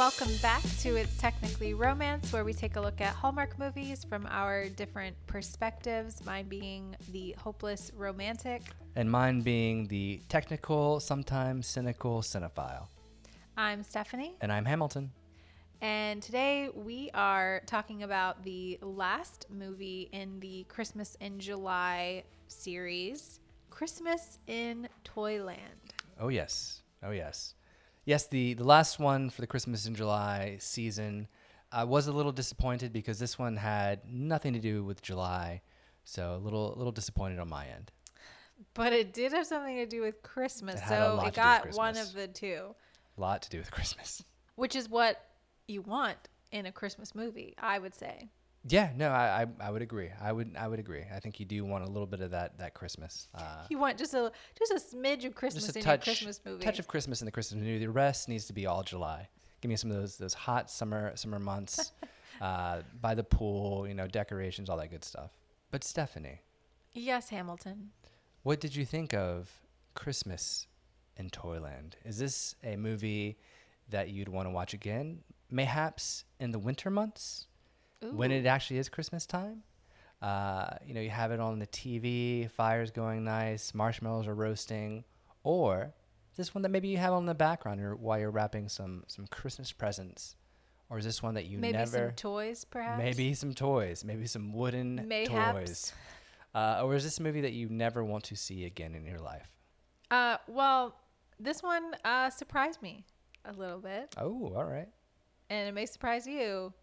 welcome back to It's Technically Romance, where we take a look at Hallmark movies from our different perspectives. Mine being the hopeless romantic. And mine being the technical, sometimes cynical cinephile. I'm Stephanie. And I'm Hamilton. And today we are talking about the last movie in the Christmas in July series, Christmas in Toyland. Oh, yes. Oh, yes. Yes, the, the last one for the Christmas in July season. I was a little disappointed because this one had nothing to do with July. So a little, a little disappointed on my end. But it did have something to do with Christmas. It had a so lot it got one Christmas. of the two, A lot to do with Christmas. which is what you want in a Christmas movie, I would say. Yeah, no, I, I, I would agree. I would I would agree. I think you do want a little bit of that that Christmas. Uh, You want just a just a smidge of Christmas just a in touch, your Christmas movie. touch of Christmas in the Christmas movie. The rest needs to be all July. Give me some of those those hot summer summer months, uh, by the pool, you know, decorations, all that good stuff. But Stephanie, yes, Hamilton. what did you think of Christmas in Toyland? Is this a movie that you'd want to watch again, mayhaps in the winter months? When it actually is Christmas time. Uh, you know, you have it on the TV, fire's going nice, marshmallows are roasting, or is this one that maybe you have on the background or while you're wrapping some some Christmas presents, or is this one that you maybe never some toys, perhaps. maybe some toys, maybe some wooden Mayhaps. toys, uh, or is this a movie that you never want to see again in your life? Uh, well, this one uh surprised me a little bit, Oh, all right. and it may surprise you.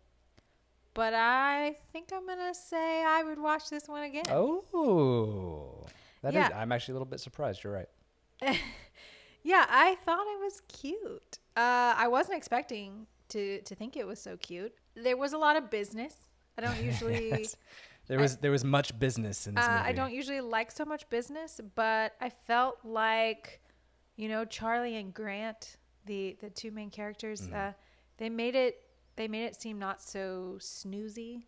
But I think I'm gonna say I would watch this one again. Oh, that is. Yeah. I'm actually a little bit surprised. You're right. Yeah, I thought it was cute. Uh, I wasn't expecting to to think it was so cute. There was a lot of business. I don't usually. Yes. There was there was much business in this Uh, movie. I don't usually like so much business, but I felt like, you know, Charlie and Grant, the the two main characters, Mm-hmm. uh, they made it they made it seem not so snoozy,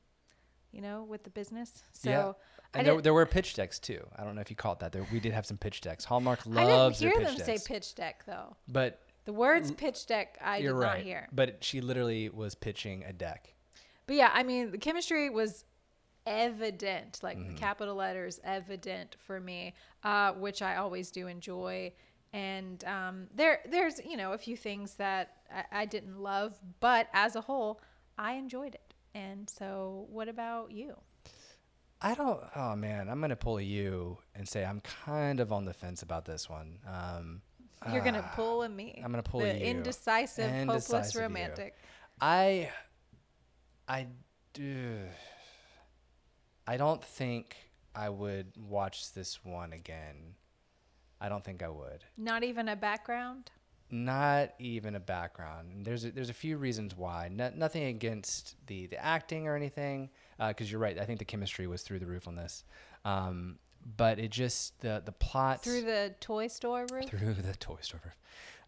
you know, with the business. So yeah. And there, there were pitch decks too. I don't know if you caught that. There, we did have some pitch decks. Hallmark loves I didn't hear them pitch say pitch deck though. but The words pitch deck I you're did right. not hear. But she literally was pitching a deck. But yeah, I mean, the chemistry was evident, like Mm-hmm. the capital letters evident for me, uh, which I always do enjoy. And um, there, there's you know a few things that I, I didn't love, but as a whole, I enjoyed it. And so, what about you? I don't. Oh man, I'm gonna pull you and say I'm kind of on the fence about this one. Um, You're gonna ah, pull a me. I'm gonna pull the you. indecisive, hopeless Indecisive you. romantic. I, I do. I don't think I would watch this one again. I don't think I would. Not even a background. not even a background. And There's a, there's a few reasons why. No, nothing against the the acting or anything, because you're right. I think the chemistry was through the roof on this. Um, but it just the the plot Through the toy store roof. through the toy store roof.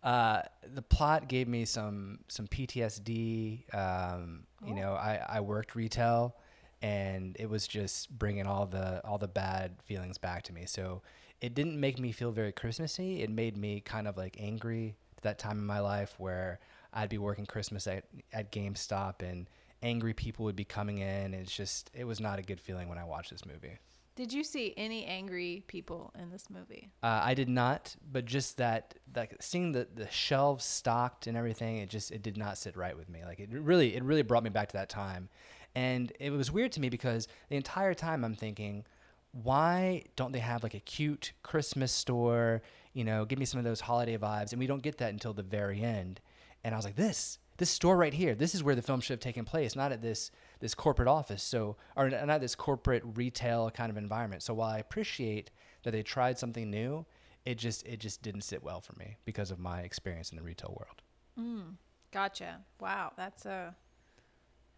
Uh, the plot gave me some some PTSD. Um, You know, I, I worked retail, and it was just bringing all the all the bad feelings back to me. So it didn't make me feel very Christmassy. It made me kind of like angry at that time in my life where I'd be working Christmas at at GameStop and angry people would be coming in. It's just it was not a good feeling when I watched this movie. Did you see any angry people in this movie? Uh, I did not, but just that, like seeing the, the shelves stocked and everything, it just it did not sit right with me. Like it really, it really brought me back to that time, and it was weird to me because the entire time I'm thinking, why don't they have like a cute Christmas store? You know, give me some of those holiday vibes, and we don't get that until the very end. And I was like, this, this store right here, this is where the film should have taken place, not at this this corporate office. So, or not this corporate retail kind of environment. So while I appreciate that they tried something new, it just it just didn't sit well for me because of my experience in the retail world. Mm, Gotcha. Wow, that's a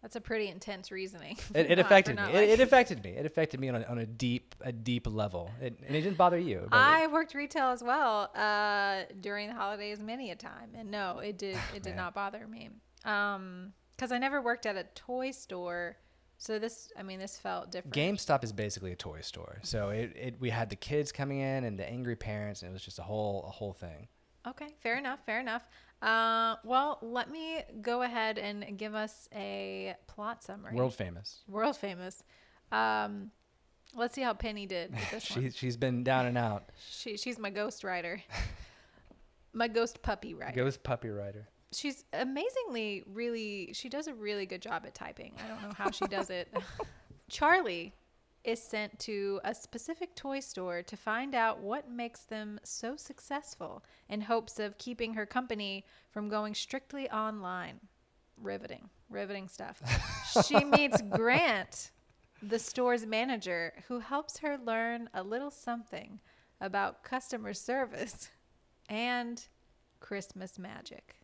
that's a pretty intense reasoning. It, it not- affected me. It, it affected me. It affected me on a, on a deep a deep level. It, and it didn't bother you. I worked retail as well uh, during the holidays many a time, and no, it did it did not bother me. Um, because I never worked at a toy store, so this I mean this felt different. GameStop is basically a toy store. So it, it we had the kids coming in and the angry parents, and it was just a whole a whole thing. Okay, fair enough. Fair enough. Uh, well, let me go ahead and give us a plot summary. World famous. World famous. Um, let's see how Penny did with this She one. she's been down and out. She, she's my ghost writer. my ghost puppy writer. Ghost puppy rider. She's amazingly really she does a really good job at typing. I don't know how she does it. Charlie is sent to a specific toy store to find out what makes them so successful in hopes of keeping her company from going strictly online. Riveting, riveting stuff. she meets Grant, the store's manager, who helps her learn a little something about customer service and Christmas magic.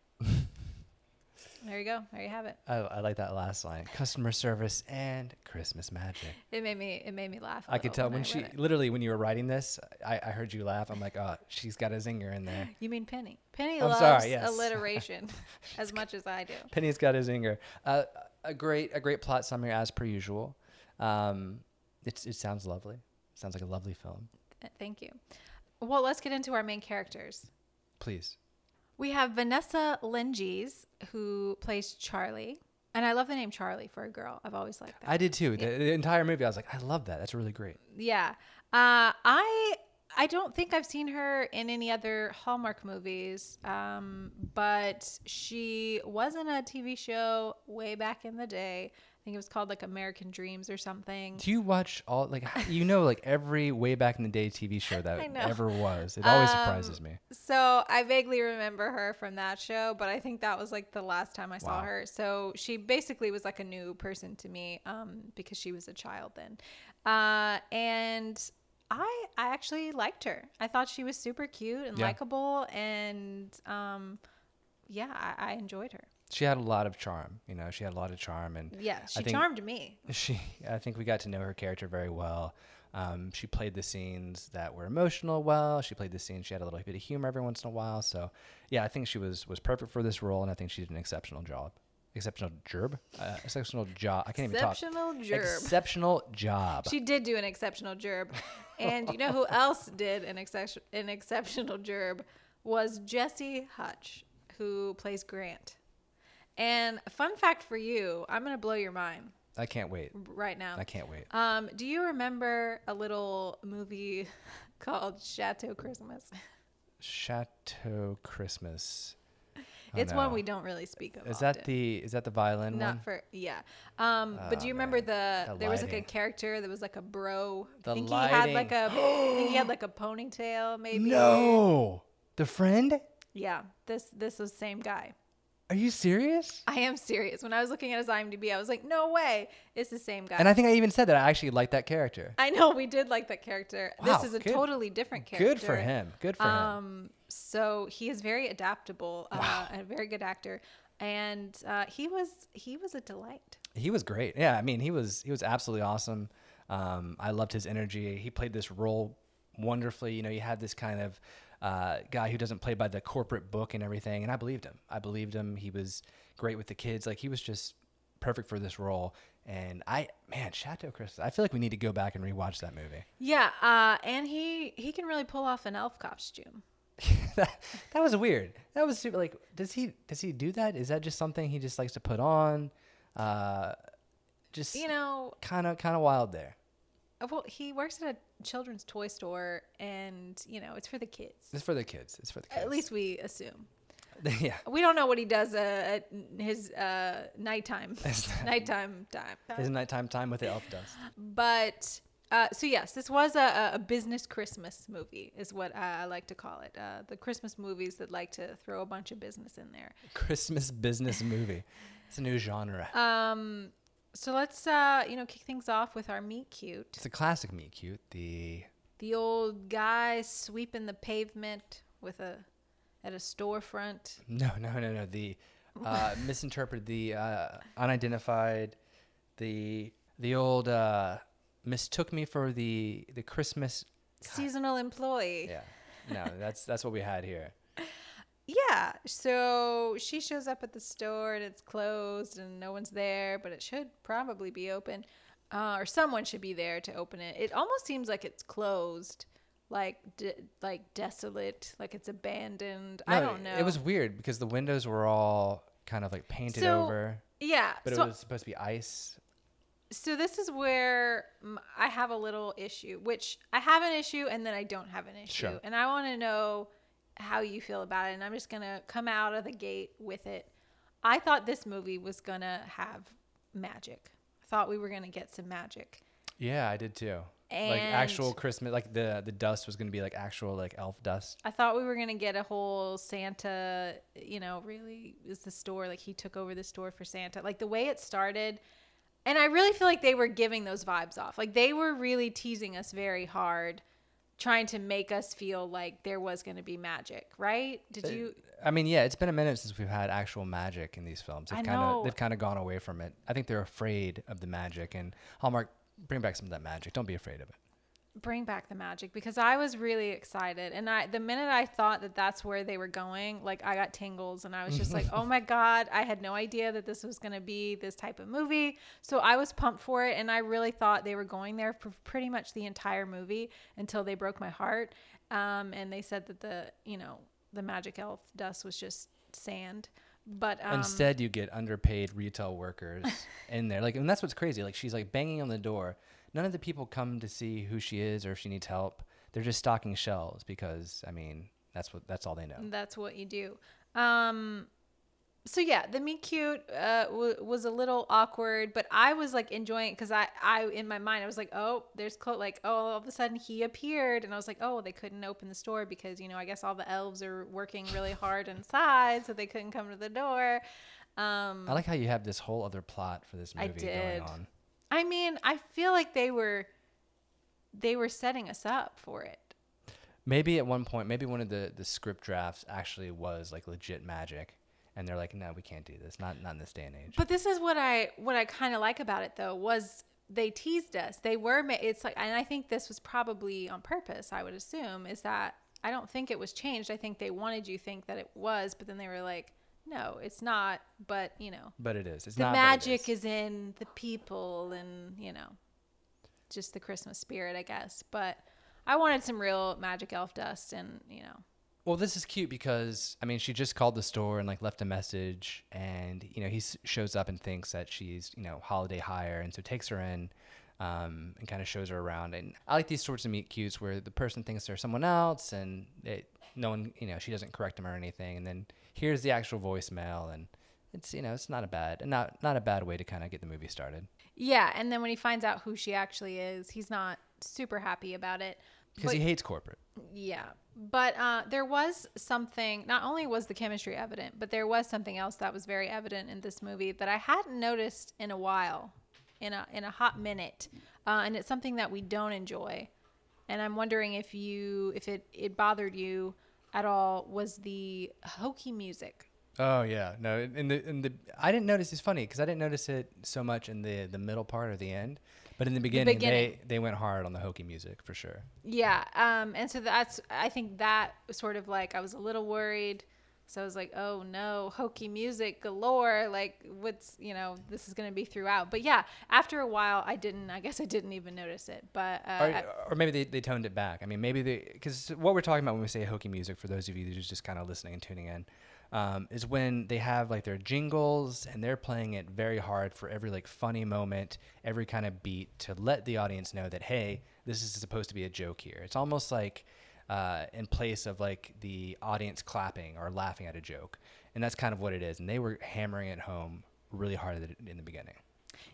There you go. There you have it. I, I like that last line. Customer service and Christmas magic. It made me it made me laugh. I could tell when she literally when you were writing this, I, I heard you laugh. I'm like, oh, she's got a zinger in there. You mean Penny? Penny I'm loves sorry, yes. alliteration as much as I do. Penny's got a zinger. Uh, a great a great plot summary as per usual. Um, it's it sounds lovely. Sounds like a lovely film. Thank you. Well, let's get into our main characters. Please. We have Vanessa Lengies, who plays Charlie. And I love the name Charlie for a girl. I've always liked that. I did too. The, the entire movie, I was like, I love that. That's really great. yeah. Uh, I I don't think I've seen her in any other Hallmark movies, um, but she was in a TV show way back in the day. I think it was called like American Dreams or something. Do you watch all like you know like every way back in the day TV show that ever was? It always Um, surprises me. So I vaguely remember her from that show, but I think that was like the last time I saw Wow. her. So she basically was like a new person to me um, because she was a child then. Uh, and I I actually liked her. I thought she was super cute and Yeah. likable, and um, yeah, I, I enjoyed her. She had a lot of charm. You know, she had a lot of charm, and Yeah, she think- charmed me. she i think we got to know her character very well um, she played the scenes that were emotional well she played the scenes she had a little bit of humor every once in a while so yeah i think she was was perfect for this role and i think she did an exceptional job exceptional job uh, exceptional job i can't even talk Exceptional gerb. exceptional job She did do an exceptional gerb. And you know who else did an, excep- an exceptional gerb was Jesse Hutch, who plays Grant. And fun fact for you, I'm going to blow your mind i can't wait right now. i can't wait Um, do you remember a little movie called Chateau Christmas? chateau christmas Oh, it's one we don't really speak of. is that the is that the violin Not one for yeah. Um, but do Oh, you remember man. the, The there was like a character that was like a bro. The I think he had like lighting. a I think he had like a ponytail maybe. no the friend Yeah, this this was same guy. Are you serious I am serious. When I was looking at his IMDb, I was like, no way, it's the same guy. and i think i even said that i actually like that character I know we did like that character. Wow, this is a good- totally different character. Good for him. Good for him. Um, so he is very adaptable, uh, and a very good actor, and uh, he was he was a delight. He was great. Yeah, I mean, he was he was absolutely awesome. Um, I loved his energy. He played this role wonderfully. You know, you had this kind of uh, guy who doesn't play by the corporate book and everything, and I believed him. I believed him. He was great with the kids. Like he was just perfect for this role. And I, man, Chateau Christmas. I feel like we need to go back and rewatch that movie. Yeah, uh, and he he can really pull off an elf costume. that, that was weird. That was super, like, does he does he do that? Is that just something he just likes to put on? Uh, just You know, kind of kind of wild there. Well, he works at a children's toy store, and you know, it's for the kids. It's for the kids. It's for the kids. At least we assume. yeah. We don't know what he does uh, at his uh, nighttime, nighttime time. His nighttime time with the elf does. But uh, so yes, this was a, a business Christmas movie, is what I, I like to call it. Uh, the Christmas movies that like to throw a bunch of business in there. Christmas business movie. It's a new genre. Um, so let's uh, you know kick things off with our meet cute. it's a classic meet cute. The The old guy sweeping the pavement with a at a storefront. no no no no the uh, misinterpreted the uh, unidentified the the old uh, mistook me for the the Christmas. Seasonal employee. Yeah. No, that's that's what we had here. Yeah. So she shows up at the store and it's closed and no one's there, but it should probably be open. Uh, or someone should be there to open it. It almost seems like it's closed like de- like desolate, like it's abandoned. No, I don't know. It was weird because the windows were all kind of like painted So, over, yeah. but so it was supposed to be ice. so this is where I have a little issue, which I have an issue and then I don't have an issue. Sure. And I want to know how you feel about it. And I'm just going to come out of the gate with it. I thought this movie was going to have magic. I thought we were going to get some magic. Yeah, I did too. like actual Christmas, like the the dust was gonna be like actual like elf dust. I thought we were gonna get a whole Santa, you know, really is the store like he took over the store for Santa. Like the way it started, and I really feel like they were giving those vibes off. Like they were really teasing us very hard, trying to make us feel like there was gonna be magic, right? Did you? I mean, yeah, it's been a minute since we've had actual magic in these films. They've I kind know. of they've kind of gone away from it. I think they're afraid of the magic, and Hallmark bring back some of that magic. Don't be afraid of it. Bring back the magic because I was really excited and I the minute I thought that that's where they were going like I got tingles and I was just like oh my god I had no idea that this was going to be this type of movie so I was pumped for it and I really thought they were going there for pretty much the entire movie until they broke my heart um, and they said that the you know the magic elf dust was just sand but um, Instead, you get underpaid retail workers in there. Like, and that's what's crazy. Like, she's like banging on the door. None of the people come to see who she is or if she needs help. They're just stocking shelves because, I mean, that's what that's all they know. That's what you do. Um, so yeah, the meet cute uh, w- was a little awkward, but I was like enjoying it because I, I in my mind I was like, oh, there's Chloe. Like, oh, all of a sudden he appeared, and I was like, oh, they couldn't open the store because you know I guess all the elves are working really hard inside, so they couldn't come to the door. Um, I like how you have this whole other plot for this movie going on. I mean, I feel like they were they were setting us up for it. Maybe at one point, maybe one of the the script drafts actually was like legit magic, and they're like, no, we can't do this. Not not in this day and age. But this is what I what I kind of like about it though was they teased us. They were ma- it's like and I think this was probably on purpose, I would assume, is that I don't think it was changed. I think they wanted you think that it was, but then they were like, no, it's not, but you know, but it is. It's the not. magic is. is in the people and, you know, just the Christmas spirit, I guess. But I wanted some real magic elf dust and, you know, Well, this is cute because I mean, she just called the store and like left a message, and you know he s- shows up and thinks that she's you know holiday hire, and so takes her in, um, and kind of shows her around. And I like these sorts of meet cutes where the person thinks they're someone else, and it, no one you know she doesn't correct them or anything, and then here's the actual voicemail, and it's you know it's not a bad not not a bad way to kind of get the movie started yeah. And then when he finds out who she actually is, he's not super happy about it. because he hates corporate. Yeah. But uh, there was something, not only was the chemistry evident, but there was something else that was very evident in this movie that I hadn't noticed in a while, in a, in a hot minute. Uh, and it's something that we don't enjoy. And I'm wondering if you, if it, it bothered you at all, was the hokey music. Oh yeah, no. In the in the I didn't notice. It's funny because I didn't notice it so much in the the middle part or the end, but in the beginning, beginning. they they went hard on the hokey music for sure. Yeah. Um, and so that's, I think that was sort of like, I was a little worried. So I was like, oh no, hokey music galore. Like, what's, you know, this is going to be throughout. But yeah, after a while, I didn't, I guess I didn't even notice it. But, uh, Or, or maybe they, they toned it back. I mean, maybe they because what we're talking about when we say hokey music, for those of you who's just kind of listening and tuning in, um, is when they have like their jingles and they're playing it very hard for every like funny moment, every kind of beat to let the audience know that hey, this is supposed to be a joke here. It's almost like uh, in place of like the audience clapping or laughing at a joke, and that's kind of what it is. And they were hammering it home really hard in the beginning.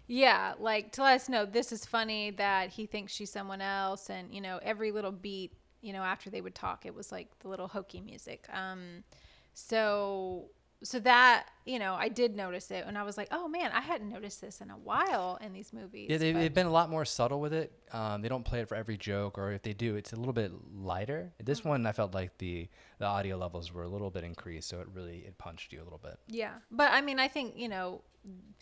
yeah, like to let us know this is funny that he thinks she's someone else. And, you know, every little beat, you know, after they would talk, it was like the little hokey music. Um, so, so that, you know, I did notice it and I was like, oh man, I hadn't noticed this in a while in these movies. Yeah, they, they've been a lot more subtle with it. Um, they don't play it for every joke, or if they do, it's a little bit lighter. This Mm-hmm. one, I felt like the the audio levels were a little bit increased, so it really it punched you a little bit. Yeah, but I mean, I think you know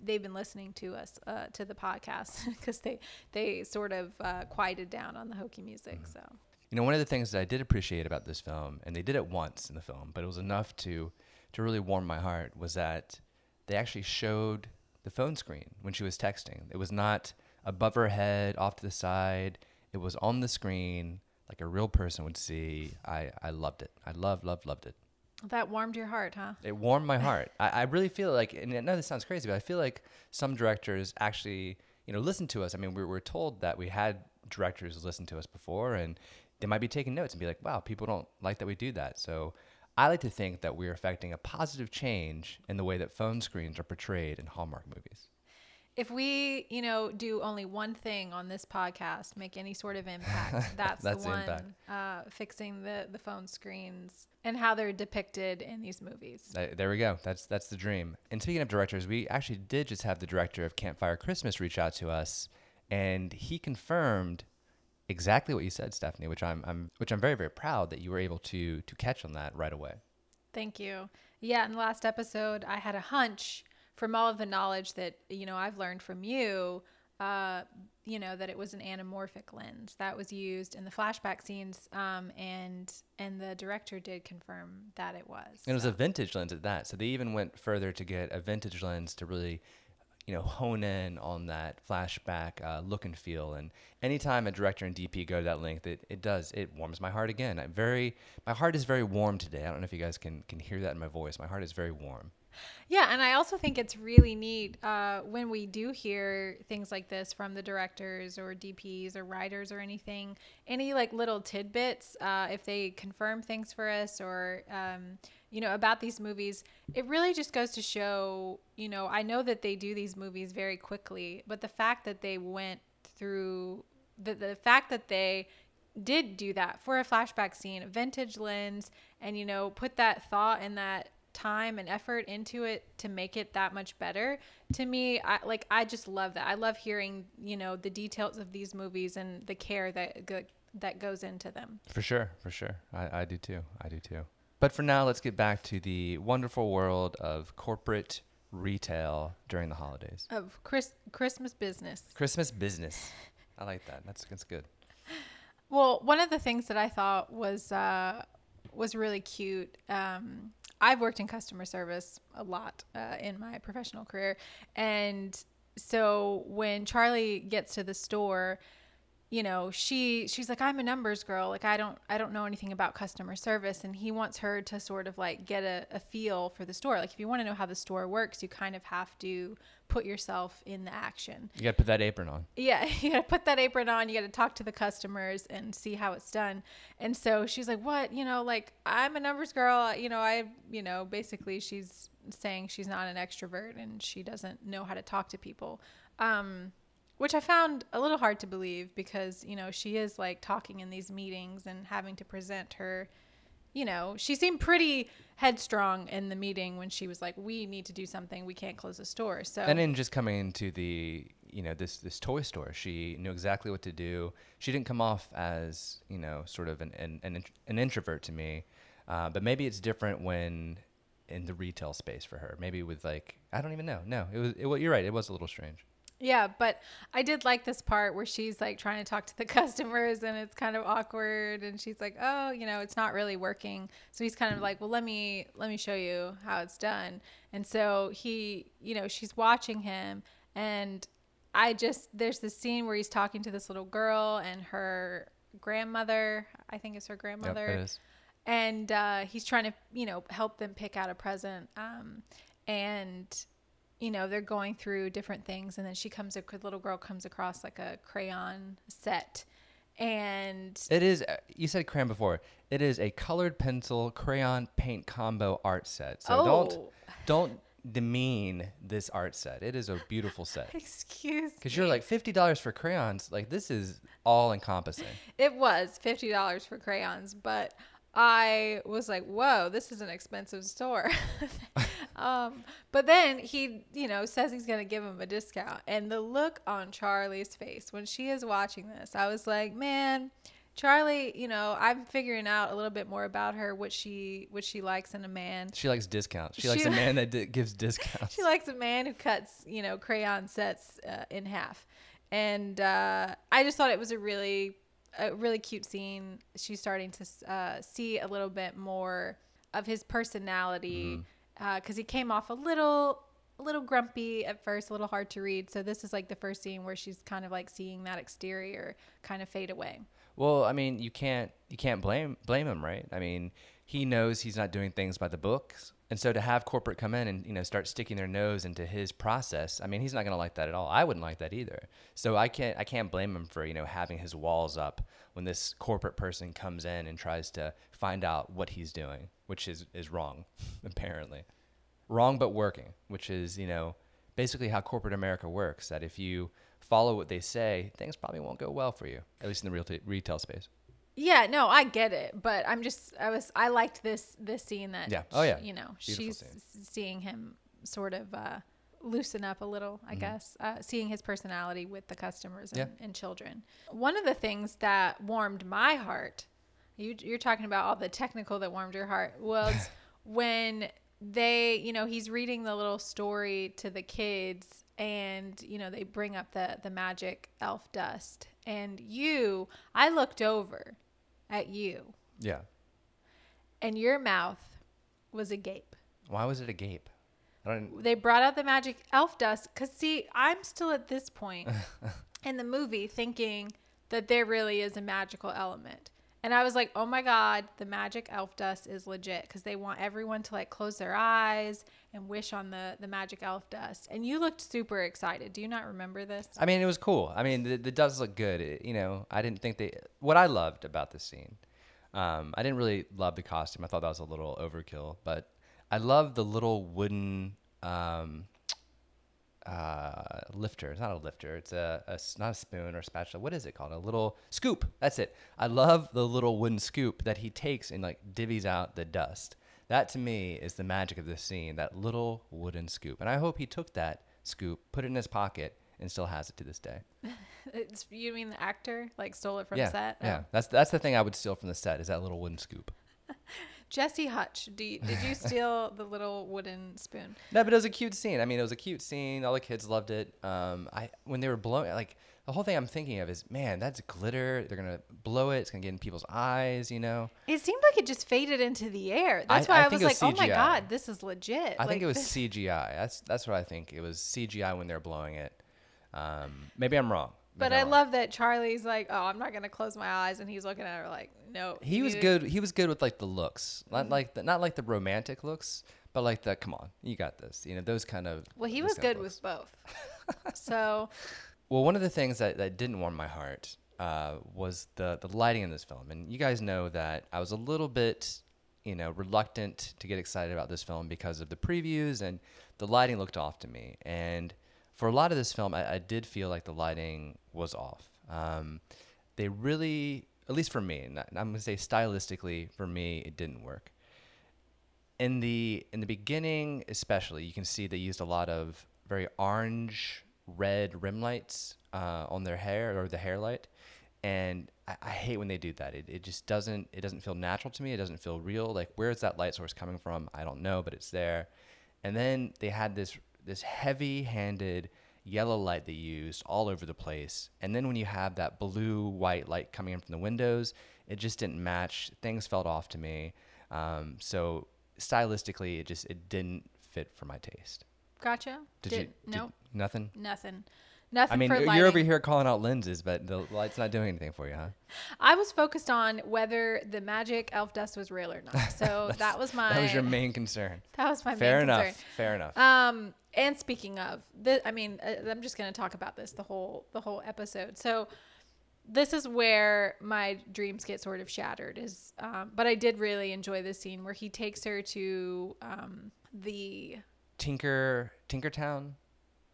they've been listening to us uh, to the podcast because they they sort of uh, quieted down on the hokey music. Mm-hmm. So You know, one of the things that I did appreciate about this film, and they did it once in the film, but it was enough to to really warm my heart, was that they actually showed the phone screen when she was texting. It was not above her head, off to the side. It was on the screen, like a real person would see, I, I loved it. I loved, loved, loved it. That warmed your heart, huh? It warmed my heart. I, I really feel like, and I know this sounds crazy, but I feel like some directors actually, you know, listen to us. I mean, we were told that we had directors listen to us before, and they might be taking notes and be like, wow, people don't like that we do that. So I like to think that we're affecting a positive change in the way that phone screens are portrayed in Hallmark movies if we, you know, do only one thing on this podcast, make any sort of impact, that's, that's the one. Uh, fixing the the phone screens and how they're depicted in these movies. There we go. That's that's the dream. And speaking of directors, we actually did just have the director of Campfire Christmas reach out to us, and he confirmed exactly what you said, Stephanie, which I'm, I'm which I'm very very proud that you were able to to catch on that right away. Thank you. Yeah, in the last episode, I had a hunch from all of the knowledge that you know I've learned from you, uh, you know that it was an anamorphic lens that was used in the flashback scenes, um, and and the director did confirm that it was. And it was a vintage lens at that. So they even went further to get a vintage lens to really you know hone in on that flashback uh, look and feel. And anytime a director and dp go that length it, it does it warms my heart again. I'm very my heart is very warm today. I don't know if you guys can can hear that in my voice. My heart is very warm. Yeah, and I also think it's really neat uh, when we do hear things like this from the directors or DPs or writers or anything. Any like little tidbits, uh, if they confirm things for us or um, you know about these movies, it really just goes to show. You know, I know that they do these movies very quickly, but the fact that they went through the the fact that they did do that for a flashback scene, vintage lens, and you know, put that thought and that time and effort into it to make it that much better to me I like I just love that. I love hearing you know the details of these movies and the care that that goes into them. For sure for sure. I, I do too. I do too but for now let's get back to the wonderful world of corporate retail during the holidays. Of Chris Christmas business. Christmas business. I like that. That's that's good. Well one of the things that I thought was uh was really cute um I've worked in customer service a lot uh, in my professional career. And so when Charlie gets to the store, you know she she's like i'm a numbers girl. Like i don't i don't know anything about customer service. And he wants her to sort of like get a, a feel for the store. Like if you want to know how the store works you kind of have to put yourself in the action. You gotta put that apron on. Yeah you gotta put that apron on. You gotta talk to the customers and see how it's done. And so she's like what? You know like i'm a numbers girl. You know i you know basically she's saying she's not an extrovert and she doesn't know how to talk to people. Um which I found a little hard to believe because, you know, she is like talking in these meetings and having to present her, you know, she seemed pretty headstrong in the meeting when she was like, we need to do something. We can't close the store. So, and then just coming into the, you know, this, this toy store, she knew exactly what to do. She didn't come off as, you know, sort of an, an, an, an introvert to me. Uh, but maybe it's different when in the retail space for her. Maybe with like, I don't even know. No, it was, it, well, you're right. It was a little strange. Yeah, but I did like this part where she's like trying to talk to the customers and it's kind of awkward and she's like, "Oh, you know, it's not really working." So he's kind of like, "Well, let me let me show you how it's done." And so he, you know, she's watching him and I just there's this scene where he's talking to this little girl and her grandmother, I think it's her grandmother. Yep, it is. And uh, he's trying to, you know, help them pick out a present. Um, and you know they're going through different things and then she comes a little girl comes across like a crayon set and it is uh, you said crayon before. It is a colored pencil crayon paint combo art set. So oh. don't don't demean this art set. It is a beautiful set. Excuse because you're like $50 for crayons? Like this is all encompassing it was $50 for crayons but I was like, whoa, this is an expensive store. um, but then he, you know, says he's going to give him a discount. And the look on Charlie's face when she is watching this, I was like, man, Charlie, you know, I'm figuring out a little bit more about her, what she what she likes in a man. She likes discounts. She, she likes a man that d- gives discounts. she likes a man who cuts, you know, crayon sets uh, in half. And uh, I just thought it was a really a really cute scene. She's starting to uh, see a little bit more of his personality because mm-hmm. uh, he came off a little a little grumpy at first, a little hard to read. So this is like the first scene where she's kind of like seeing that exterior kind of fade away. Well, I mean, you can't you can't blame blame him, right? I mean, he knows he's not doing things by the books, and so to have corporate come in and you know start sticking their nose into his process, I mean, he's not going to like that at all. I wouldn't like that either. So I can't I can't blame him for you know having his walls up when this corporate person comes in and tries to find out what he's doing, which is is wrong, apparently, wrong but working, which is you know basically how corporate America works. That if you follow what they say, things probably won't go well for you, at least in the real retail space. Yeah, no, I get it, but I'm just I was I liked this this scene that Yeah. Oh, yeah. you know Beautiful she's scene. seeing him sort of uh, loosen up a little, Mm-hmm. I guess, uh, seeing his personality with the customers and, Yeah. and children. One of the things that warmed my heart, you you're talking about all the technical that warmed your heart was when they you know he's reading the little story to the kids and you know they bring up the the magic elf dust and you i looked over at you Yeah. and your mouth was agape Why was it a gape? I don't. they brought out the magic elf dust because see i'm still at this point in the movie thinking that there really is a magical element and i was like oh my god the magic elf dust is legit because they want everyone to like close their eyes and wish on the the magic elf dust and you looked super excited do you not remember this I mean, it was cool. I mean, the, the does look good. It, you know, I didn't think they. What I loved about this scene, um, I didn't really love the costume. I thought that was a little overkill, but I love the little wooden um, uh, lifter. It's not a lifter. It's a, a not a spoon or spatula. What is it called? A little scoop. That's it. I love the little wooden scoop that he takes and like divvies out the dust. That to me is the magic of this scene. That little wooden scoop, and I hope he took that scoop, put it in his pocket, and still has it to this day. it's, you mean the actor like stole it from yeah, set yeah. Oh. That's that's the thing I would steal from the set is that little wooden scoop. jesse hutch do you, did you steal the little wooden spoon No, but it was a cute scene. I mean, it was a cute scene. All the kids loved it. Um, I when they were blowing, like the whole thing I'm thinking of is, man, that's glitter. They're gonna blow it. It's gonna get in people's eyes. You know. It seemed like it just faded into the air. That's I- why I I, was like, "Oh my god, this is legit." I think it was CGI. That's that's what I think. It was CGI when they're blowing it. Um, maybe I'm wrong. But I love that Charlie's like, "Oh, I'm not gonna close my eyes," and he's looking at her like, "No." He was good. He was good with like the looks, Mm-hmm. not like the, not like the romantic looks, but like the come on, you got this. You know those kind of. Well, he was good looks. with both. so Well, one of the things that, that didn't warm my heart uh, was the the lighting in this film, and you guys know that I was a little bit, you know, reluctant to get excited about this film because of the previews and the lighting looked off to me. And for a lot of this film, I, I did feel like the lighting was off. Um, they really, at least for me, I'm gonna say stylistically, for me, it didn't work in the in the beginning especially you can see they used a lot of very orange red rim lights uh, on their hair or the hair light. And I, I hate when they do that. It, it just doesn't it doesn't feel natural to me. It doesn't feel real. Like where is that light source coming from? I don't know but it's there. And then they had this this heavy handed yellow light they used all over the place. And then when you have that blue white light coming in from the windows it just didn't match. Things felt off to me. Um, so stylistically it just it didn't fit for my taste gotcha. did, Did, you did- nope, nothing nothing, nothing. i mean you're lighting. over here calling out lenses but the light's not doing anything for you huh I was focused on whether the magic elf dust was real or not. So that was my that was your main concern that was my main concern. fair enough concern. fair enough Um, and speaking of, the, I mean, uh, I'm just going to talk about this the whole the whole episode. So this is where my dreams get sort of shattered. Is um, but I did really enjoy this scene where he takes her to um, the tinker tinkertown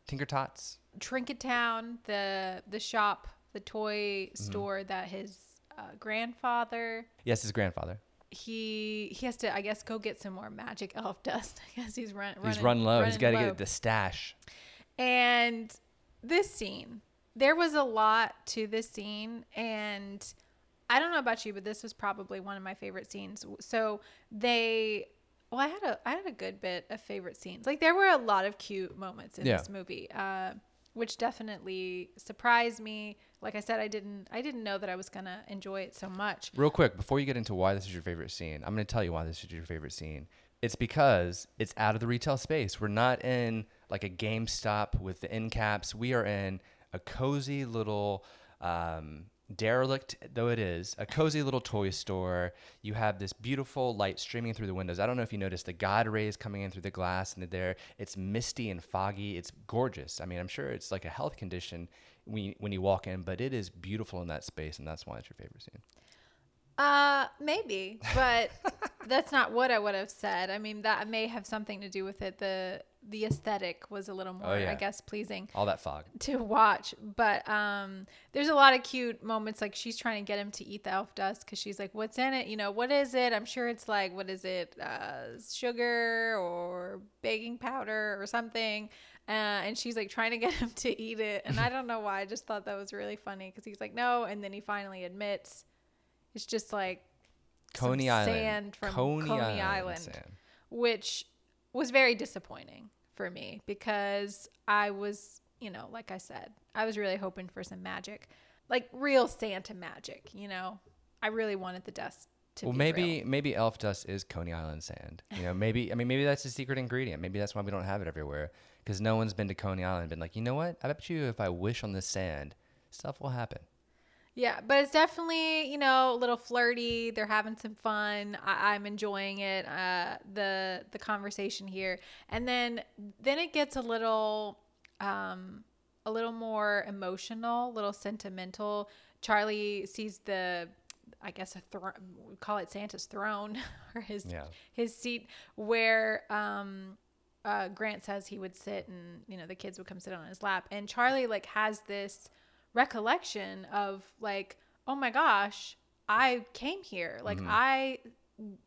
tinker tots Trinket Town, the the shop, the toy Mm-hmm. store that his uh, grandfather yes his grandfather he he has to I guess go get some more magic elf dust. I guess he's run, running he's run low he's running got to low. get the stash And this scene, there was a lot to this scene. And I don't know about you, but this was probably one of my favorite scenes. So they, well, I had a, I had a good bit of favorite scenes. Like there were a lot of cute moments in Yeah. this movie, uh, which definitely surprised me. Like I said, I didn't, I didn't know that I was gonna enjoy it so much. Real quick, before you get into why this is your favorite scene, I'm going to tell you why this is your favorite scene. It's because it's out of the retail space. We're not in like a GameStop with the end caps. We are in a cozy little, um, derelict though it is, a cozy little toy store. You have this beautiful light streaming through the windows. I don't know if you noticed the God rays coming in through the glass and there. It's misty and foggy. It's gorgeous. I mean, I'm sure it's like a health condition when you, when you walk in, but it is beautiful in that space, and that's why it's your favorite scene. Uh, maybe, but that's not what I would have said. I mean, that may have something to do with it. The the aesthetic was a little more, Oh, yeah. I guess, pleasing All that fog. to watch. But um, there's a lot of cute moments. Like she's trying to get him to eat the elf dust because she's like, "What's in it? You know, what is it? I'm sure it's like, what is it? Uh, sugar or baking powder or something." Uh, and she's like trying to get him to eat it, and I don't know why. I just thought that was really funny because he's like, "No," and then he finally admits it's just like some Coney Island. sand from Coney, Coney Island. Island sand. which was very disappointing for me because I was, you know, like I said, I was really hoping for some magic, like real Santa magic, you know. I really wanted the dust to Well, be maybe real. maybe elf dust is Coney Island sand. You know, maybe I mean maybe that's the secret ingredient. Maybe that's why we don't have it everywhere because no one's been to Coney Island and been like, you know what? I bet you if I wish on this sand, stuff will happen. Yeah, but it's definitely, you know, a little flirty. They're having some fun. I- I'm enjoying it. Uh, the the conversation here, and then then it gets a little, um, a little more emotional, a little sentimental. Charlie sees the, I guess a throne. We call it Santa's throne or his Yeah. his seat where um uh Grant says he would sit and you know the kids would come sit on his lap and Charlie like has this recollection of like oh my gosh I came here. Like mm-hmm. I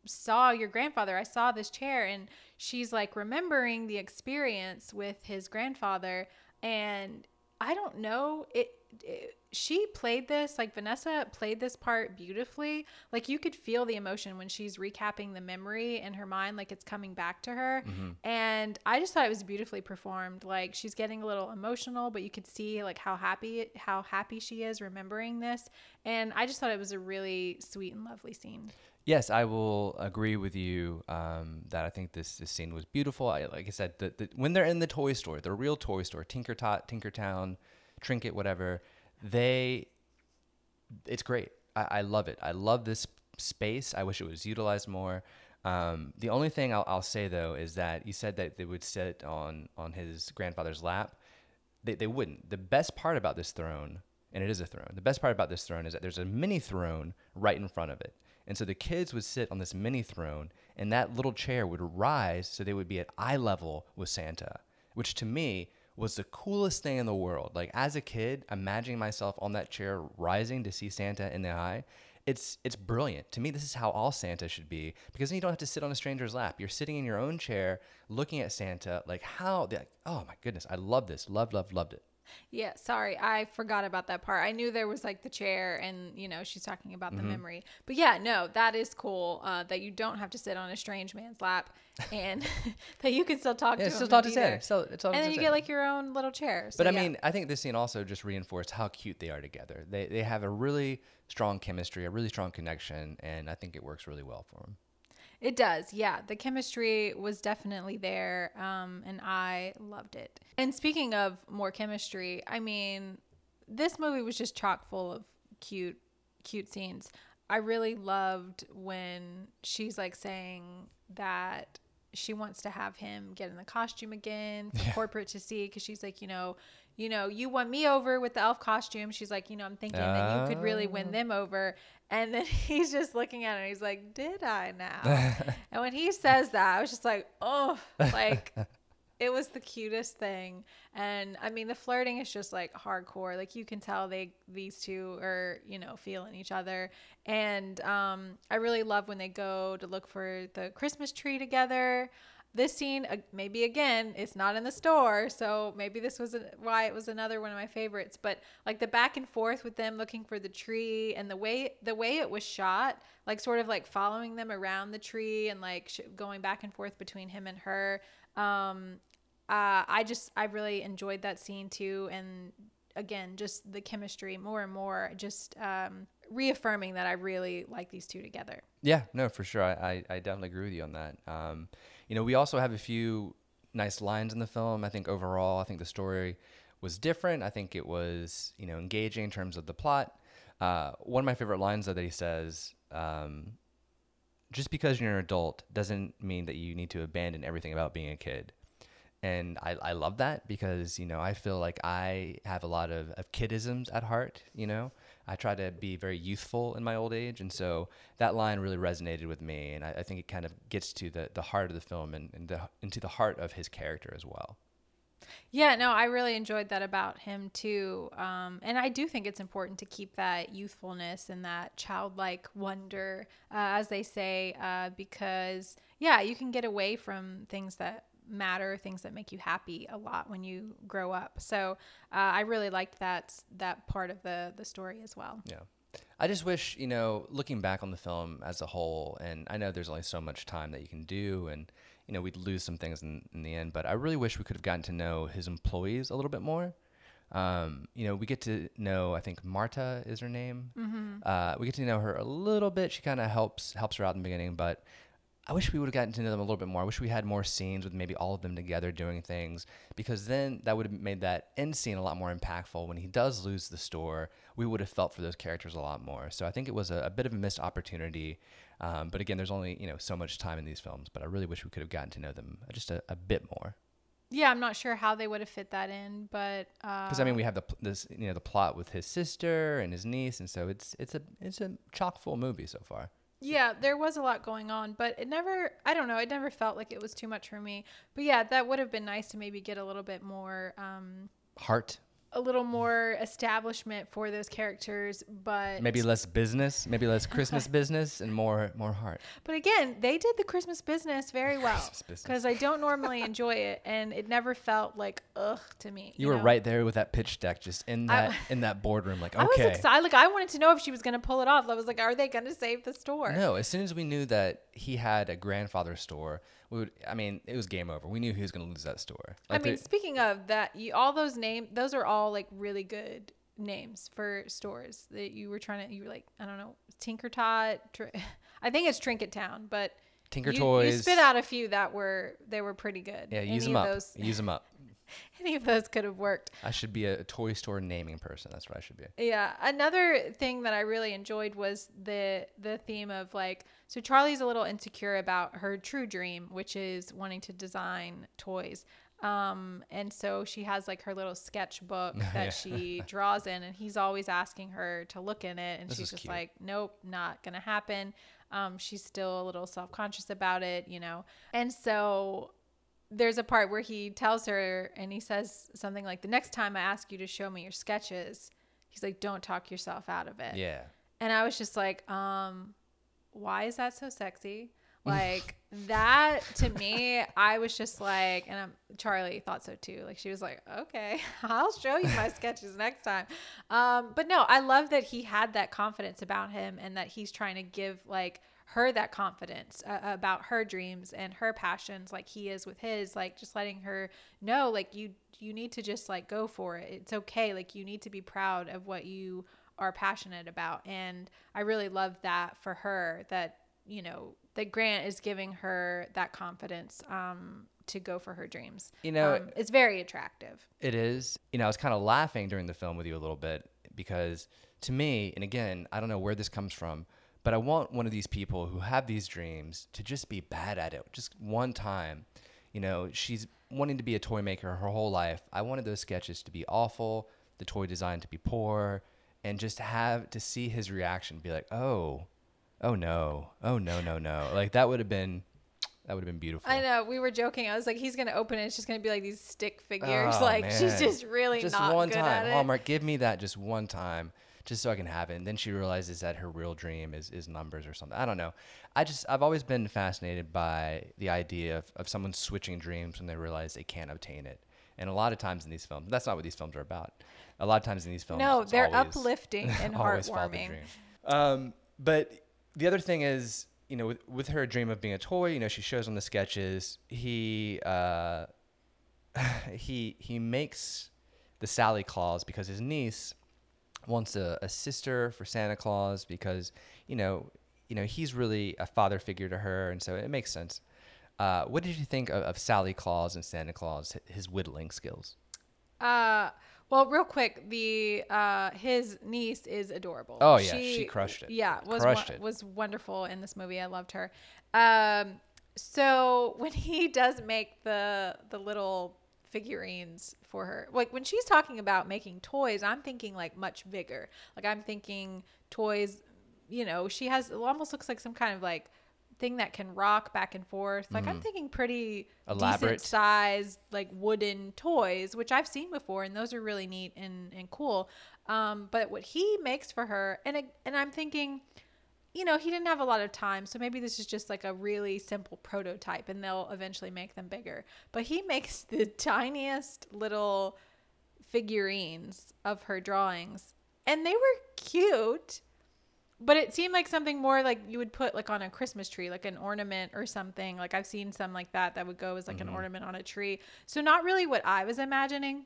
saw your grandfather. I saw this chair and she's like remembering the experience with his grandfather. And I don't know it, it she played this like Vanessa played this part beautifully. Like you could feel the emotion when she's recapping the memory in her mind like it's coming back to her. And I just thought it was beautifully performed. Like she's getting a little emotional but you could see like how happy how happy she is remembering this. And I just thought it was a really sweet and lovely scene. Yes, I will agree with you um, that I think this, this scene was beautiful. I, like I said, the, the, when they're in the toy store, the real toy store, Tinker Tot, Tinkertown, Trinket, whatever, they, it's great. I, I love it. I love this space. I wish it was utilized more. Um, the only thing I'll, I'll say though is that you said that they would sit on on his grandfather's lap. They, they wouldn't. The best part about this throne, and it is a throne, the best part about this throne is that there's a mini throne right in front of it. And so the kids would sit on this mini throne, and that little chair would rise so they would be at eye level with Santa, which to me was the coolest thing in the world. Like as a kid, imagining myself on that chair rising to see Santa in the eye, it's it's brilliant. To me, this is how all Santa should be because then you don't have to sit on a stranger's lap. You're sitting in your own chair, looking at Santa. Like how? Like, oh my goodness, I love this. Loved, loved, loved it. Yeah, sorry, I forgot about that part. I knew there was like the chair, and you know she's talking about the Mm-hmm. memory. But yeah, no, that is cool. Uh, that you don't have to sit on a strange man's lap, and that you can still talk Yeah, to him. still talk to there. Still, it's all and then you get like your own little chair. So, But I yeah. mean, I think this scene also just reinforced how cute they are together. They they have a really strong chemistry, a really strong connection, and I think it works really well for them. It does, yeah. The chemistry was definitely there, um, and I loved it. And speaking of more chemistry, I mean, this movie was just chock full of cute, cute scenes. I really loved when she's like saying that she wants to have him get in the costume again for corporate to see because she's like, you know, you know, you won me over with the elf costume. She's like, you know, I'm thinking that you could really win them over. And then he's just looking at her. He's like, did I now? and when he says that, I was just like, oh, like it was the cutest thing. And I mean, the flirting is just like hardcore. Like you can tell they these two are you know feeling each other. And um, I really love when they go to look for the Christmas tree together. This scene, maybe again, it's not in the store, so maybe this was a, why it was another one of my favorites. But like the back and forth with them looking for the tree, and the way the way it was shot, like sort of like following them around the tree and like sh- going back and forth between him and her. Um, uh, I just I really enjoyed that scene too, and again, just the chemistry more and more, just um, reaffirming that I really like these two together. Yeah, no, for sure. I, I, I definitely agree with you on that. Um, you know, we also have a few nice lines in the film. I think overall, I think the story was different. I think it was, you know, engaging in terms of the plot. Uh, one of my favorite lines though that he says, um, "Just because you're an adult doesn't mean that you need to abandon everything about being a kid." And I, I love that because you know I feel like I have a lot of, of kidisms at heart. You know, I try to be very youthful in my old age, and so that line really resonated with me, and I, I think it kind of gets to the, the heart of the film and, and the, into the heart of his character as well. Yeah, no, I really enjoyed that about him too. Um, and I do think it's important to keep that youthfulness and that childlike wonder, uh, as they say, uh, because, yeah, you can get away from things that matter, things that make you happy a lot when you grow up. So uh, I really liked that that part of the the story as well. Yeah. I just wish, you know, looking back on the film as a whole, and I know there's only so much time that you can do, and, you know, we'd lose some things in, in the end, but I really wish we could have gotten to know his employees a little bit more. Um, you know, we get to know, I think Marta is her name. Mm-hmm. Uh, we get to know her a little bit. She kind of helps helps her out in the beginning, but I wish we would have gotten to know them a little bit more. I wish we had more scenes with maybe all of them together doing things because then that would have made that end scene a lot more impactful. When he does lose the store, we would have felt for those characters a lot more. So I think it was a, a bit of a missed opportunity. Um, but again, there's only you know so much time in these films. But I really wish we could have gotten to know them just a, a bit more. Yeah, I'm not sure how they would have fit that in, but because uh, I mean we have the this you know the plot with his sister and his niece, and so it's it's a it's a chock full movie so far. Yeah, there was a lot going on, but it never, I don't know, it never felt like it was too much for me. But yeah, that would have been nice to maybe get a little bit more um, heart a little more establishment for those characters, but maybe less business, maybe less Christmas business, and more more heart. But again, they did the Christmas business very well because I don't normally enjoy it, and it never felt like ugh to me. You, you were know? right there with that pitch deck, just in that I, in that boardroom, like okay. I was excited. Like I wanted to know if she was going to pull it off. I was like, are they going to save the store? No. As soon as we knew that he had a grandfather store, we would. I mean, it was game over. We knew he was going to lose that store. Like I mean, speaking of that, you, all those names, those are all like really good names for stores that you were trying to. You were like, I don't know, Tinker Tot. Tr- I think it's Trinket Town, but Tinker you, Toys. You spit out a few that were they were pretty good. Yeah, use them up. Those, use them up. any of those could have worked. I should be a toy store naming person. That's what I should be. Yeah. Another thing that I really enjoyed was the the theme of like so Charlie's a little insecure about her true dream, which is wanting to design toys. Um, and so she has like her little sketchbook that yeah. she draws in, and he's always asking her to look in it, and this she's just cute. like, "Nope, not gonna happen." Um, she's still a little self conscious about it, you know. And so there's a part where he tells her and he says something like the next time i ask you to show me your sketches he's like don't talk yourself out of it. Yeah. And i was just like um why is that so sexy? Like that to me i was just like and I'm, charlie thought so too. Like she was like okay i'll show you my sketches next time. Um but no i love that he had that confidence about him and that he's trying to give like her that confidence uh, about her dreams and her passions like he is with his like just letting her know like you you need to just like go for it. It's okay. Like you need to be proud of what you are passionate about. And i really love that for her that you know that grant is giving her that confidence um to go for her dreams. You know um, it's very attractive. It is. You know i was kind of laughing during the film with you a little bit because to me and again i don't know where this comes from but I want one of these people who have these dreams to just be bad at it just one time. You know, she's wanting to be a toy maker her whole life. I wanted those sketches to be awful, the toy design to be poor, and just have to see his reaction be like, oh, oh no, oh no, no, no. Like that would have been that would have been beautiful. I know. We were joking. I was like, he's gonna open it. It's just gonna be like these stick figures. Oh, like man. she's just really just not one good time. at it. Hallmark, give me that just one time just so I can have it. And then she realizes that her real dream is, is numbers or something. I don't know. I just, I've always been fascinated by the idea of, of someone switching dreams when they realize they can't obtain it. And a lot of times in these films, that's not what these films are about. A lot of times in these films, no, they're always, uplifting and heartwarming. Um, but the other thing is, you know, with, with, her dream of being a toy, you know, she shows on the sketches. He uh, he he makes the Sally Claus because his niece wants a, a sister for Santa Claus because you know you know he's really a father figure to her, and so it makes sense. Uh, what did you think of, of Sally Claus and Santa Claus, his whittling skills? Uh, Well, real quick, the uh, his niece is adorable. Oh, yeah, she crushed it. Yeah, was Crushed it. was wonderful in this movie. I loved her. Um, so when he does make the the little figurines for her, like when she's talking about making toys, I'm thinking like much bigger. Like I'm thinking toys. You know, she has it almost looks like some kind of like thing that can rock back and forth. Like I'm thinking pretty Mm-hmm. Elaborate. decent sized like wooden toys, which I've seen before, and those are really neat and and cool. Um, but what he makes for her, and it, and I'm thinking, you know, he didn't have a lot of time, so maybe this is just like a really simple prototype, and they'll eventually make them bigger. But he makes the tiniest little figurines of her drawings, and they were cute. But it seemed like something more like you would put like on a Christmas tree, like an ornament or something. Like I've seen some like that that would go as like an mm-hmm. ornament on a tree. So not really what I was imagining.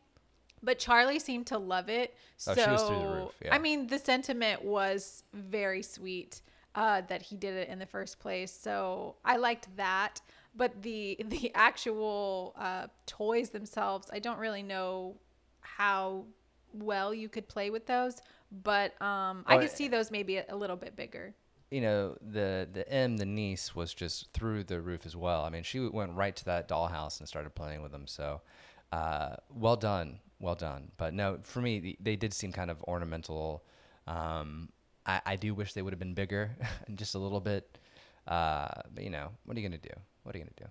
But Charlie seemed to love it. Oh, so she was through the roof, yeah. I mean, the sentiment was very sweet uh, that he did it in the first place. So I liked that. But the the actual uh, toys themselves, I don't really know how well you could play with those. But um, I Oh, could see those maybe a, a little bit bigger. you know the the M the niece was just through the roof as well. I mean, she went right to that dollhouse and started playing with them. So, uh, well done, well done. But no, for me, the- they did seem kind of ornamental. Um, I, I do wish they would have been bigger, just a little bit. Uh, but you know, what are you gonna do? What are you gonna do?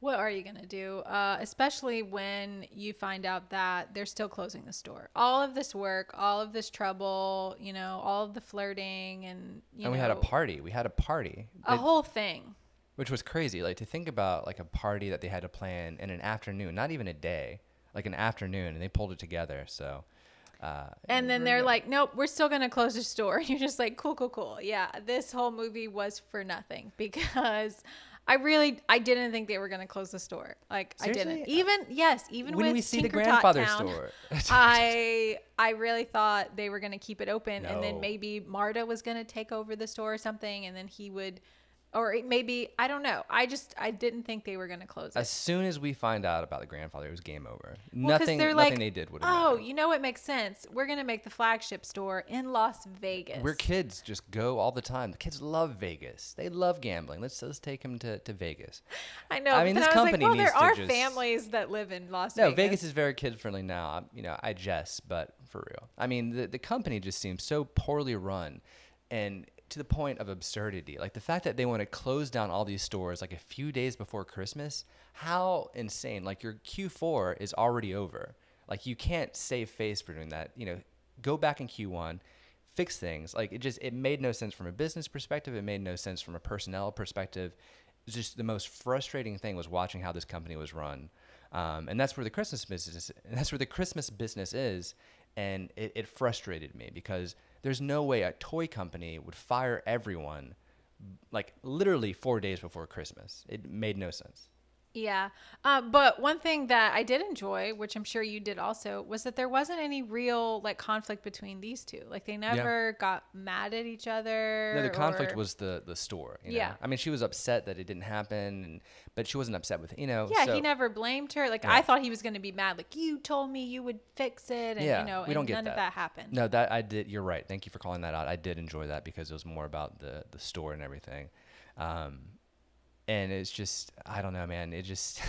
What are you going to do? Uh, especially when you find out that they're still closing the store. All of this work, all of this trouble, you know, all of the flirting and, you and know, we had a party. We had a party. a It- whole thing. which was crazy. Like to think about like a party that they had to plan in an afternoon, not even a day, like an afternoon, and they pulled it together. So, uh, And then they're like, nope, we're still going to close the store. And You're just like, cool, cool, cool. Yeah, this whole movie was for nothing because I really, I didn't think they were going to close the store. Like, I didn't. Even, yes, even when with we see the Tinker Tot grandfather Town, store, I I really thought they were going to keep it open and then maybe Marta was going to take over the store or something and then he would or it maybe I don't know. I just I didn't think they were going to close it. as soon as we find out about the grandfather, it was game over. Well, nothing, they're nothing like, they did would. Oh, you know what makes sense? We're going to make the flagship store in Las Vegas. We're kids, just go all the time. The kids love Vegas. They love gambling. Let's let's take them to, to Vegas. I know. I mean, this I was like, company well, needs there are just- families that live in Las No, Vegas. Vegas is very kid friendly now. I'm- You know, I jest, but for real. I mean, the the company just seems so poorly run, and to the point of absurdity. Like the fact that they want to close down all these stores like a few days before Christmas. How insane! Like your Q4 is already over. Like you can't save face for doing that. You know, go back in Q1 fix things. Like it just it made no sense from a business perspective. It made no sense from a personnel perspective. Just the most frustrating thing was watching how this company was run, um, and that's where the Christmas business. That's where the Christmas business is, and it, it frustrated me because there's no way a toy company would fire everyone like literally four days before Christmas. It made no sense. Yeah. Um, but one thing that I did enjoy, which I'm sure you did also, was that there wasn't any real like conflict between these two. Like they never got mad at each other. No, the conflict or- was the the store. You know? Yeah. I mean, she was upset that it didn't happen, and, but she wasn't upset with you know. Yeah, so- he never blamed her. Like Yeah. I thought he was going to be mad. Like you told me you would fix it, and yeah, you know, we and don't get none that. of that happened. No, that I did. You're right. Thank you for calling that out. I did enjoy that because it was more about the the store and everything, um, and it's just I don't know, man. It just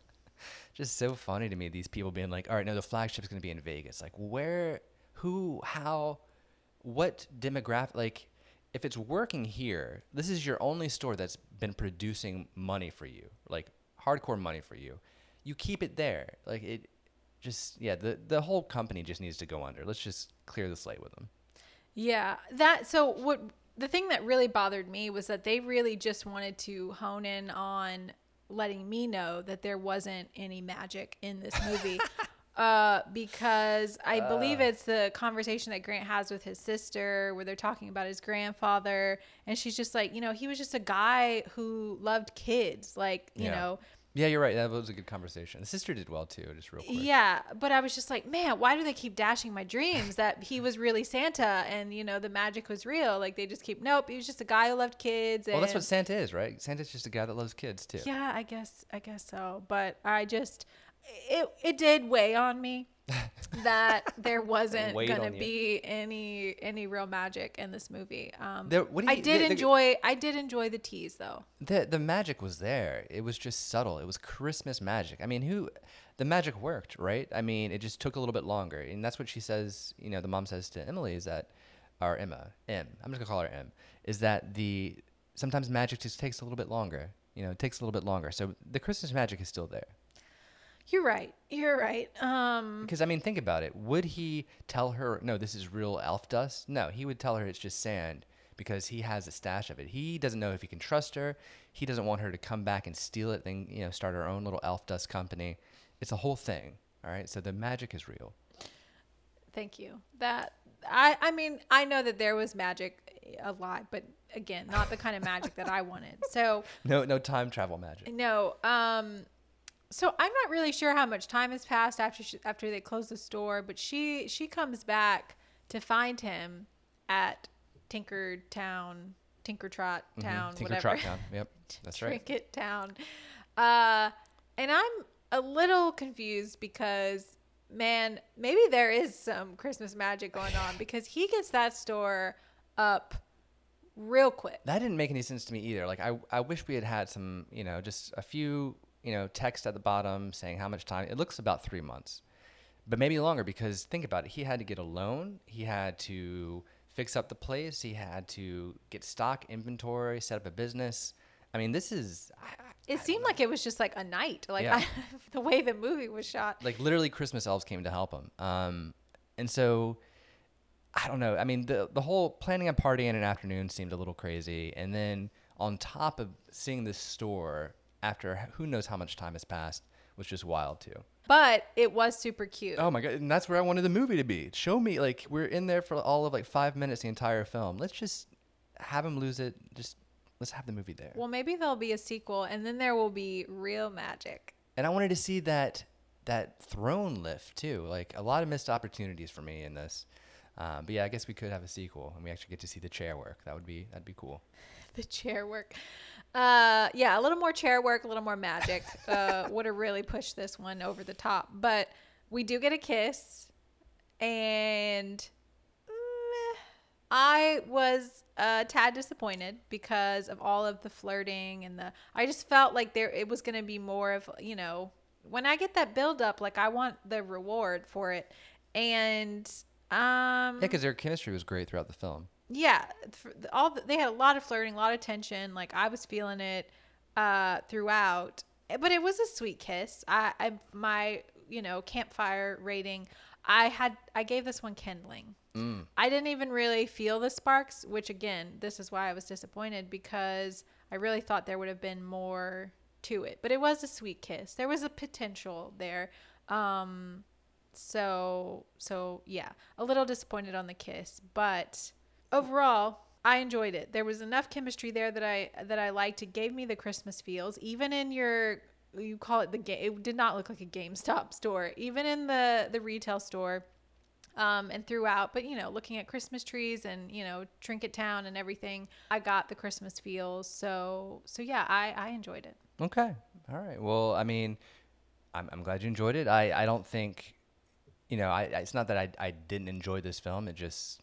just so funny to me. These people being like, all right, no, the flagship's gonna be in Vegas. Like, where, who, how, what demographic? Like, if it's working here, this is your only store that's been producing money for you, like hardcore money for you. You keep it there. Like it just yeah, the the whole company just needs to go under. Let's just clear the slate with them. Yeah, that so what the thing that really bothered me was that they really just wanted to hone in on letting me know that there wasn't any magic in this movie. Uh, because I believe it's the conversation that Grant has with his sister where they're talking about his grandfather and she's just like, you know, he was just a guy who loved kids, like, you Yeah. know, Yeah, you're right. That was a good conversation. The sister did well too, just real quick. yeah, but I was just like, man, why do they keep dashing my dreams that he was really Santa and you know the magic was real? Like they just keep, nope, he was just a guy who loved kids. And Well, that's what Santa is, right? Santa's just a guy that loves kids too. yeah, I guess, I guess so. But I just, it it did weigh on me. That there wasn't gonna on you. be any any real magic in this movie. Um, There- do I did the- the- enjoy. I did enjoy the tease though. the the magic was there. It was just subtle. It was Christmas magic. I mean, who the magic worked, right? I mean, it just took a little bit longer, and that's what she says. You know, the mom says to Emily is that, or Emma, M. I'm just gonna call her M. Is that the sometimes magic just takes a little bit longer. You know, it takes a little bit longer. So the Christmas magic is still there. You're right. You're right. Um, Because I mean, think about it. Would he tell her, "No, this is real elf dust"? No, he would tell her it's just sand because he has a stash of it. He doesn't know if he can trust her. He doesn't want her to come back and steal it, then you know, start her own little elf dust company. It's a whole thing. All right, so the magic is real. thank you. That I. I mean, I know that there was magic a lot, but again, not the kind of magic that I wanted. So No, no time travel magic. no. Um, so I'm not really sure how much time has passed after she, after they close the store, but she she comes back to find him at Tinker Town, Tinker Trot Town, Mhm. Tinker whatever. Trot Town. Yep, that's right. Trinket Town. Uh, and I'm a little confused because, man, maybe there is some Christmas magic going on because he gets that store up real quick. That didn't make any sense to me either. Like I, I wish we had had some, you know, just a few, you know, text at the bottom saying how much time. It looks about three months, but maybe longer because think about it. He had to get a loan. He had to fix up the place. He had to get stock inventory, set up a business. I mean, this is I- I- It seemed like it was just like a night, like Yeah. I, the way the movie was shot. like literally Christmas elves came to help him. Um, and so I don't know. I mean, the the whole planning a party in an afternoon seemed a little crazy, and then on top of seeing this store after who knows how much time has passed was just wild too. But it was super cute. Oh my god! And that's where I wanted the movie to be. Show me like we're in there for all of like five minutes the entire film. Let's just have him lose it. Just let's have the movie there. Well, maybe there'll be a sequel, and then there will be real magic. and I wanted to see that that throne lift too. Like a lot of missed opportunities for me in this. Um, but yeah, I guess we could have a sequel, and we actually get to see the chair work. That would be that'd be cool. the chair work. Uh, yeah, a little more chair work, a little more magic uh, would have really pushed this one over the top. But we do get a kiss, and mm, I was a tad disappointed because of all of the flirting and the. I just felt like there it was going to be more of you know when I get that build up, like I want the reward for it, and um Yeah, because their chemistry was great throughout the film. Yeah all the, they had a lot of flirting a lot of tension like i was feeling it uh throughout Eh, but it was a sweet kiss. I i my you know campfire rating i had i gave this one kindling. I didn't even really feel the sparks which again this is why i was disappointed because i really thought there would have been more to it but it was a sweet kiss. There was a potential there um so so yeah a little disappointed on the kiss but overall i enjoyed it. There was enough chemistry there that i that i liked. It gave me the christmas feels. Even in your you call it the game it did not look like a gamestop store. Even in the the retail store um, and throughout but you know looking at christmas trees and you know trinket town and everything i got the christmas feels. So so yeah i i enjoyed it. Okay, all right. Well, I mean, I'm I'm glad you enjoyed it. I I don't think, you know, I it's not that I I didn't enjoy this film. It just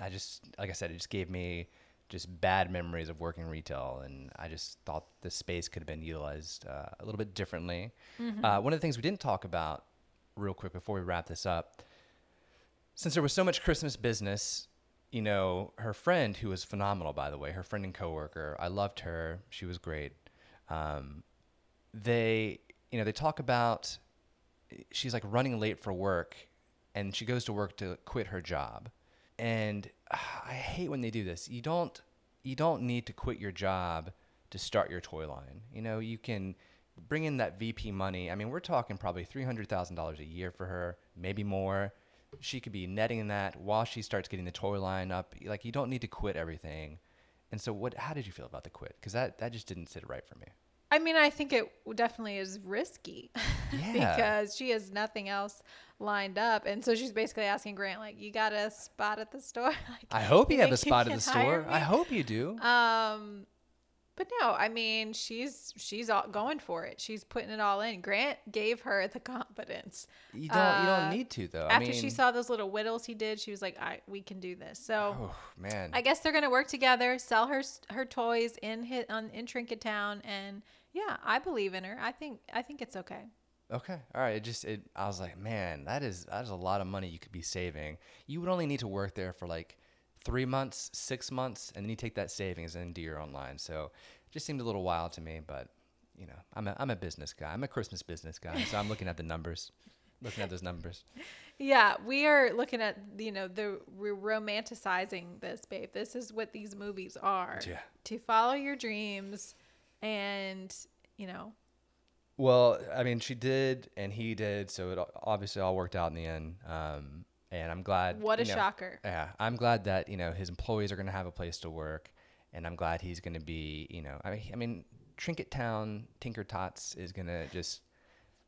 I just like I said, it just gave me just bad memories of working retail, and I just thought the space could have been utilized uh, a little bit differently. Uh, one of the things we didn't talk about real quick before we wrap this up, since there was so much Christmas business, you know, her friend who was phenomenal, by the way, her friend and coworker, I loved her. She was great. Um, they, you know, they talk about she's like running late for work, and she goes to work to quit her job, and ah, I hate when they do this. You don't, you don't need to quit your job to start your toy line. You know, you can bring in that VP money. I mean, we're talking probably three hundred thousand dollars a year for her, maybe more. She could be netting that while she starts getting the toy line up. Like, you don't need to quit everything. And so, what? How did you feel about the quit? Because that that just didn't sit right for me. I mean, I think it definitely is risky Yeah. because she has nothing else lined up, and so she's basically asking Grant, like, "You got a spot at the store?" Like, I hope you have a spot at the store. I hope you do. Um, But no, I mean, she's she's all going for it. She's putting it all in. Grant gave her the confidence. You don't you Uh, don't need to though. After I mean, she saw those little whittles he did, she was like, "I we can do this." So oh man, I guess they're gonna work together, sell her her toys in hit on in Trinket Town, and yeah, I believe in her. I think I think it's okay. Okay. All right. It just it I was like, man, that is that is a lot of money you could be saving. You would only need to work there for like three months, six months, and then you take that savings and do your own line. So it just seemed a little wild to me, but you know, I'm a I'm a business guy. I'm a Christmas business guy. So I'm looking at the numbers. Looking at those numbers. Yeah, we are looking at you know the we're romanticizing this, babe. This is what these movies are. Yeah. To follow your dreams, and you know, Well, I mean, she did and he did, so it obviously all worked out in the end. Um, and I'm glad. what a know, shocker. Yeah, I'm glad that you know his employees are going to have a place to work, and I'm glad he's going to be. You know, I mean, I mean, Trinket Town, Tinker Tots is going to just,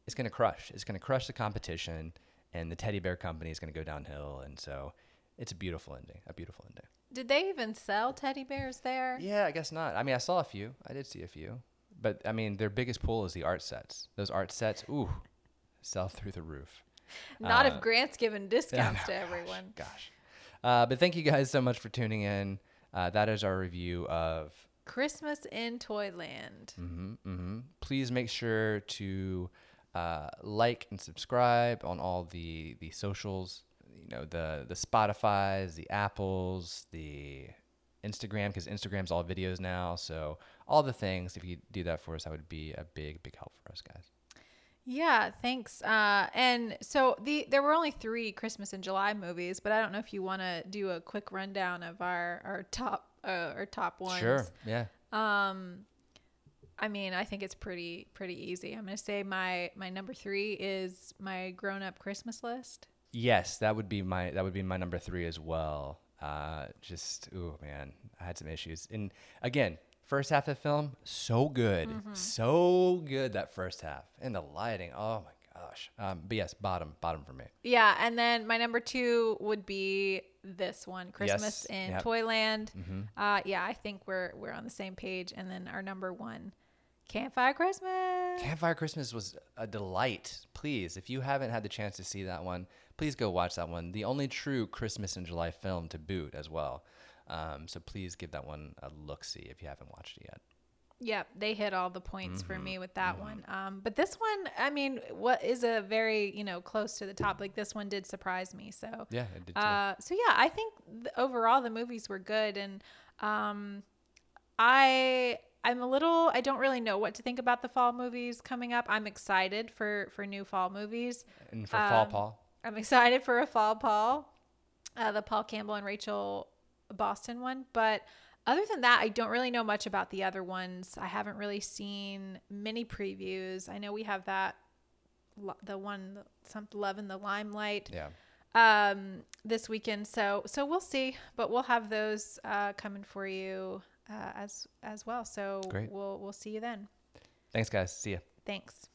it's going to crush. It's going to crush the competition, and the teddy bear company is going to go downhill, and so it's a beautiful ending. A beautiful ending. Did they even sell teddy bears there? Yeah, I guess not. I mean, I saw a few. I did see a few, but I mean, their biggest pull is the art sets. Those art sets, ooh, sell through the roof. Not Uh, if Grant's giving discounts to everyone. Gosh. Uh, but thank you guys so much for tuning in. Uh, that is our review of. Christmas in Toyland. hmm hmm Please make sure to uh, like and subscribe on all the the socials. You know the the Spotify's, the Apples, the Instagram because Instagram's all videos now. So all the things. If you do that for us, that would be a big big help for us guys. Yeah, thanks. Uh, and so the there were only three Christmas in July movies, but I don't know if you want to do a quick rundown of our our top uh, our top ones. Sure. Yeah. Um, I mean, I think it's pretty pretty easy. I'm gonna say my my number three is my grown up Christmas list. Yes, that would be my that would be my number three as well. Uh, just oh man, I had some issues. And again, first half of the film, so good, so good that first half, and the lighting. Oh my gosh. Um, but yes, bottom bottom for me. Yeah, and then my number two would be this one, Christmas Yes, in yep. Toyland. Uh, yeah, I think we're we're on the same page. And then our number one, Campfire Christmas. Campfire Christmas was a delight. Please, if you haven't had the chance to see that one, please go watch that one. The only true Christmas in July film to boot as well. Um, so please give that one a look see if you haven't watched it yet. Yep, they hit all the points for Mm-hmm. me with that one. Um, but this one, I mean, what is a very you know close to the top. Like this one did surprise me. So Yeah, it did too. Uh, so yeah, I think th- overall the movies were good, and um, I I'm a little I don't really know what to think about the fall movies coming up. I'm excited for for new fall movies. and for Fall um, Paul. I'm excited for a fall Paul, uh, the Paul Campbell and Rachel Boston one. But other than that, I don't really know much about the other ones. I haven't really seen many previews. I know we have that the one some love in the limelight Yeah. um, this weekend. So so we'll see, but we'll have those uh, coming for you uh, as as well. So Great. we'll we'll see you then. Thanks, guys. See ya. Thanks.